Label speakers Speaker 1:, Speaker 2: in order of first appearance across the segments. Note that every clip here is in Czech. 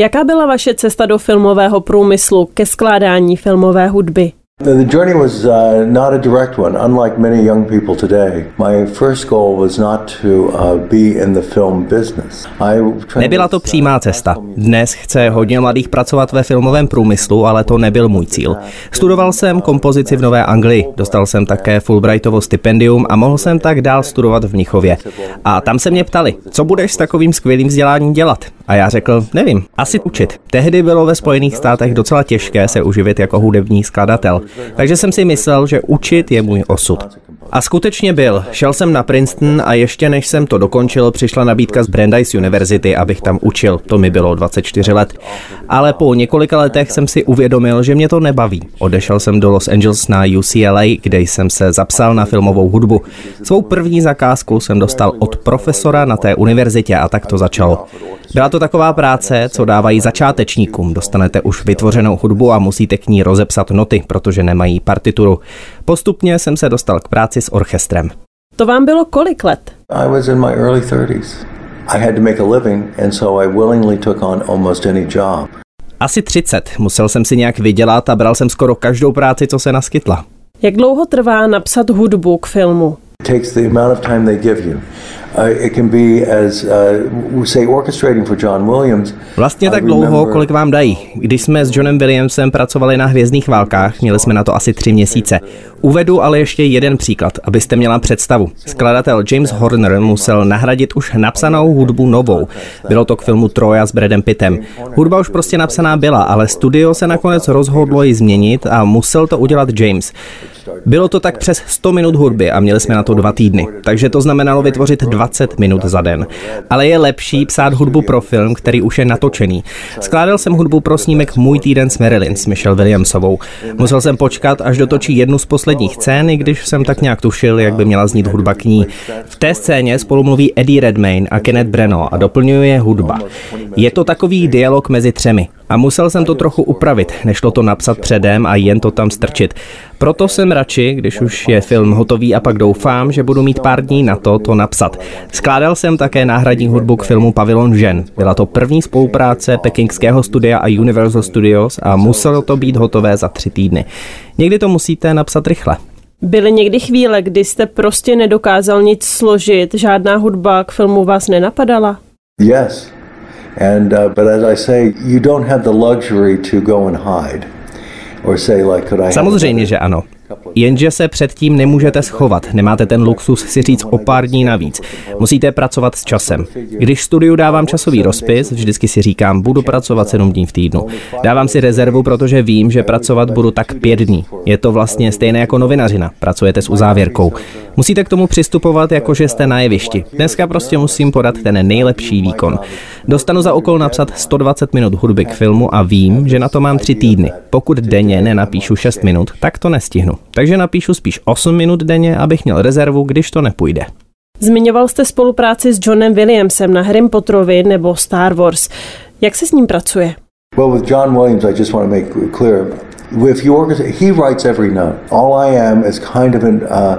Speaker 1: Jaká byla vaše cesta do filmového průmyslu ke skládání filmové hudby?
Speaker 2: The journey was uh, not a direct one, unlike many young people today. My first goal was not to uh, be in the film business.
Speaker 3: Nebyla to přímá cesta. Dnes chce hodně mladých pracovat ve filmovém průmyslu, ale to nebyl můj cíl. Studoval jsem kompozici v Nové Anglii, dostal jsem také Fulbrightovo stipendium a mohl jsem tak dál studovat v Mnichově. A tam se mě ptali, co budeš s takovým skvělým vzděláním dělat? A já řekl, nevím, asi učit. Tehdy bylo ve Spojených státech docela těžké se uživit jako hudební skladatel. Takže jsem si myslel, že učit je můj osud. A skutečně byl. Šel jsem na Princeton a ještě než jsem to dokončil, přišla nabídka z Brandeis University, abych tam učil. To mi bylo 24 let. Ale po několika letech jsem si uvědomil, že mě to nebaví. Odešel jsem do Los Angeles na UCLA, kde jsem se zapsal na filmovou hudbu. Svou první zakázku jsem dostal od profesora na té univerzitě a tak to začalo. Byla to taková práce, co dávají začátečníkům. Dostanete už vytvořenou hudbu a musíte k ní rozepsat noty, protože nemají partituru. Postupně jsem se dostal k práci s orchestrem.
Speaker 1: To vám bylo kolik let?
Speaker 2: I was in my early 30s. I had to make a living and so I willingly took on almost any job.
Speaker 3: Asi 30. Musel jsem si nějak vydělat a bral jsem skoro každou práci, co se naskytla.
Speaker 1: Jak dlouho trvá napsat hudbu k filmu?
Speaker 2: It takes the amount of time they give you. It can be as uh, say orchestrating for John Williams.
Speaker 3: Vlastně tak dlouho, kolik vám dají. Když jsme s Johnem Williamsem pracovali na Hvězdných válkách, měli jsme na to asi tři měsíce. Uvedu ale ještě jeden příklad, abyste měla představu. Skladatel James Horner musel nahradit už napsanou hudbu novou. Bylo to k filmu Troja s Bradem Pittem. Hudba už prostě napsaná byla, ale studio se nakonec rozhodlo ji změnit a musel to udělat James. Bylo to tak přes 100 minut hudby a měli jsme na to dva týdny, takže to znamenalo vytvořit 20 minut za den. Ale je lepší psát hudbu pro film, který už je natočený. Skládal jsem hudbu pro snímek Můj týden s Marilyn s Michelle Williamsovou. Musel jsem počkat, až dotočí jednu z posledních scén, i když jsem tak nějak tušil, jak by měla znít hudba k ní. V té scéně spolu mluví Eddie Redmayne a Kenneth Breno a doplňuje je hudba. Je to takový dialog mezi třemi. A musel jsem to trochu upravit, nešlo to napsat předem a jen to tam strčit. Proto jsem radši, když už je film hotový a pak doufám, že budu mít pár dní na to to napsat. Skládal jsem také náhradní hudbu k filmu Pavilon žen. Byla to první spolupráce pekingského studia a Universal Studios a muselo to být hotové za tři týdny. Někdy to musíte napsat rychle.
Speaker 1: Byly někdy chvíle, kdy jste prostě nedokázal nic složit, žádná hudba k filmu vás nenapadala?
Speaker 2: Yes. And uh, but as I say, you don't have the luxury to go and hide. Or say like could I
Speaker 3: Samozřejmě, že ano. Jenže se předtím nemůžete schovat, nemáte ten luxus si říct o pár dní navíc. Musíte pracovat s časem. Když studiu dávám časový rozpis, vždycky si říkám, budu pracovat 7 dní v týdnu. Dávám si rezervu, protože vím, že pracovat budu tak pět dní. Je to vlastně stejné jako novinařina, pracujete s uzávěrkou. Musíte k tomu přistupovat, jako že jste na jevišti. Dneska prostě musím podat ten nejlepší výkon. Dostanu za okol napsat 120 minut hudby k filmu a vím, že na to mám tři týdny. Pokud denně nenapíšu 6 minut, tak to nestihnu takže napíšu spíš 8 minut denně, abych měl rezervu, když to nepůjde.
Speaker 1: Zmiňoval jste spolupráci s Johnem Williamsem na Harry Potterovi nebo Star Wars. Jak se s ním pracuje?
Speaker 2: Well, with John Williams, I just want to make clear, if you orchestrate, he writes every note. All I am is kind of an, uh,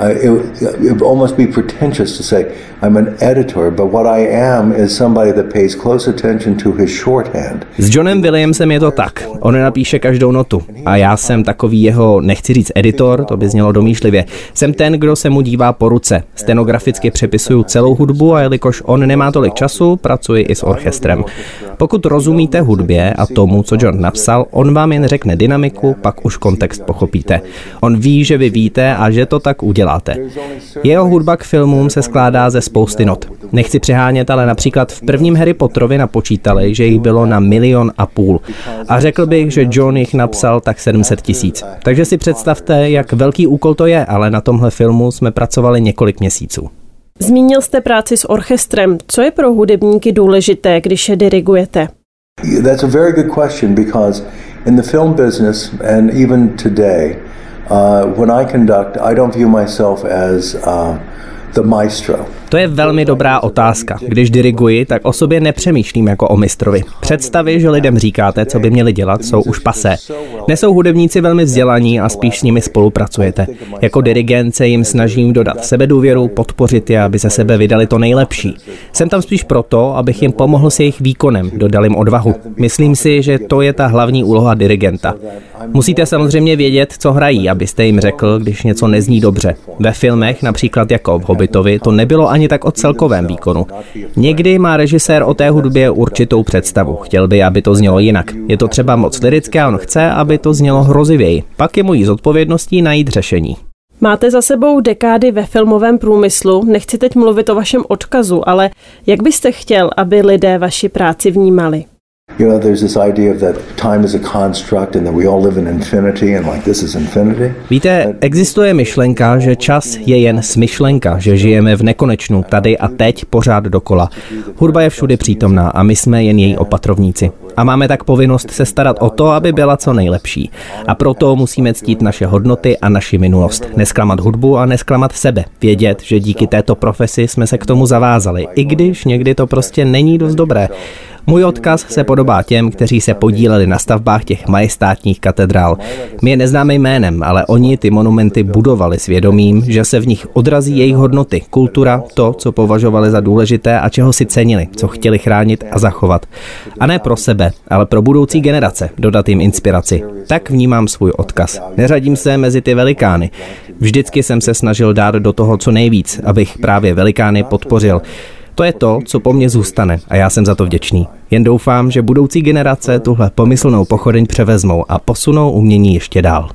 Speaker 2: uh, it, it would almost be pretentious to say I'm an editor, but what I am is somebody that pays close attention to his shorthand.
Speaker 3: S Johnem Williamsem je to tak. On napíše každou notu. A já jsem takový jeho, nechci říct editor, to by znělo domýšlivě. Jsem ten, kdo se mu dívá po ruce. Stenograficky přepisuju celou hudbu a jelikož on nemá tolik času, pracuji i s orchestrem. Pokud rozumíte hudbě a tomu, co John napsal, on vám jen řekne dynamiku, pak už kontext pochopíte. On ví, že vy víte a že to tak uděláte. Jeho hudba k filmům se skládá ze spousty not. Nechci přehánět, ale například v prvním Harry Potterovi napočítali, že jich bylo na milion a půl. A řekl bych, že John jich napsal tak 700 tisíc. Takže si představte, jak velký úkol to je, ale na tomhle filmu jsme pracovali několik měsíců.
Speaker 1: Zmínil jste práci s orchestrem. Co je pro hudebníky důležité, když je dirigujete?
Speaker 2: That's a very good question because in the film business and even today, uh, when I conduct, I don't view myself as uh, the maestro.
Speaker 3: To je velmi dobrá otázka. Když diriguji, tak o sobě nepřemýšlím jako o mistrovi. Představy, že lidem říkáte, co by měli dělat, jsou už pasé. Nesou hudebníci velmi vzdělaní a spíš s nimi spolupracujete. Jako dirigent se jim snažím dodat sebedůvěru, podpořit je, aby ze sebe vydali to nejlepší. Jsem tam spíš proto, abych jim pomohl s jejich výkonem, dodal jim odvahu. Myslím si, že to je ta hlavní úloha dirigenta. Musíte samozřejmě vědět, co hrají, abyste jim řekl, když něco nezní dobře. Ve filmech, například jako v Hobbitovi, to nebylo ani tak o celkovém výkonu. Někdy má režisér o té hudbě určitou představu. Chtěl by, aby to znělo jinak. Je to třeba moc lirické a on chce, aby to znělo hrozivěji. Pak je mojí zodpovědností najít řešení.
Speaker 1: Máte za sebou dekády ve filmovém průmyslu, nechci teď mluvit o vašem odkazu, ale jak byste chtěl, aby lidé vaši práci vnímali? You know, there's this idea that time is a construct and that we all live in infinity and like this is infinity.
Speaker 3: Víte, existuje myšlenka, že čas je jen smyšlenka, že žijeme v nekonečnu, tady a teď, pořád dokola. Hudba je všude přítomná a my jsme jen její opatrovníci. A máme tak povinnost se starat o to, aby byla co nejlepší. A proto musíme ctít naše hodnoty a naši minulost. Nesklamat hudbu a nesklamat sebe. Vědět, že díky této profesi jsme se k tomu zavázali, i když někdy to prostě není dost dobré. Můj odkaz se podobá těm, kteří se podíleli na stavbách těch majestátních katedrál. My je neznáme jménem, ale oni ty monumenty budovali svědomím, že se v nich odrazí jejich hodnoty, kultura, to, co považovali za důležité a čeho si cenili, co chtěli chránit a zachovat. A ne pro sebe, ale pro budoucí generace, dodat jim inspiraci. Tak vnímám svůj odkaz. Neřadím se mezi ty velikány. Vždycky jsem se snažil dát do toho co nejvíc, abych právě velikány podpořil. To je to, co po mně zůstane a já jsem za to vděčný. Jen doufám, že budoucí generace tuhle pomyslnou pochodeň převezmou a posunou umění ještě dál.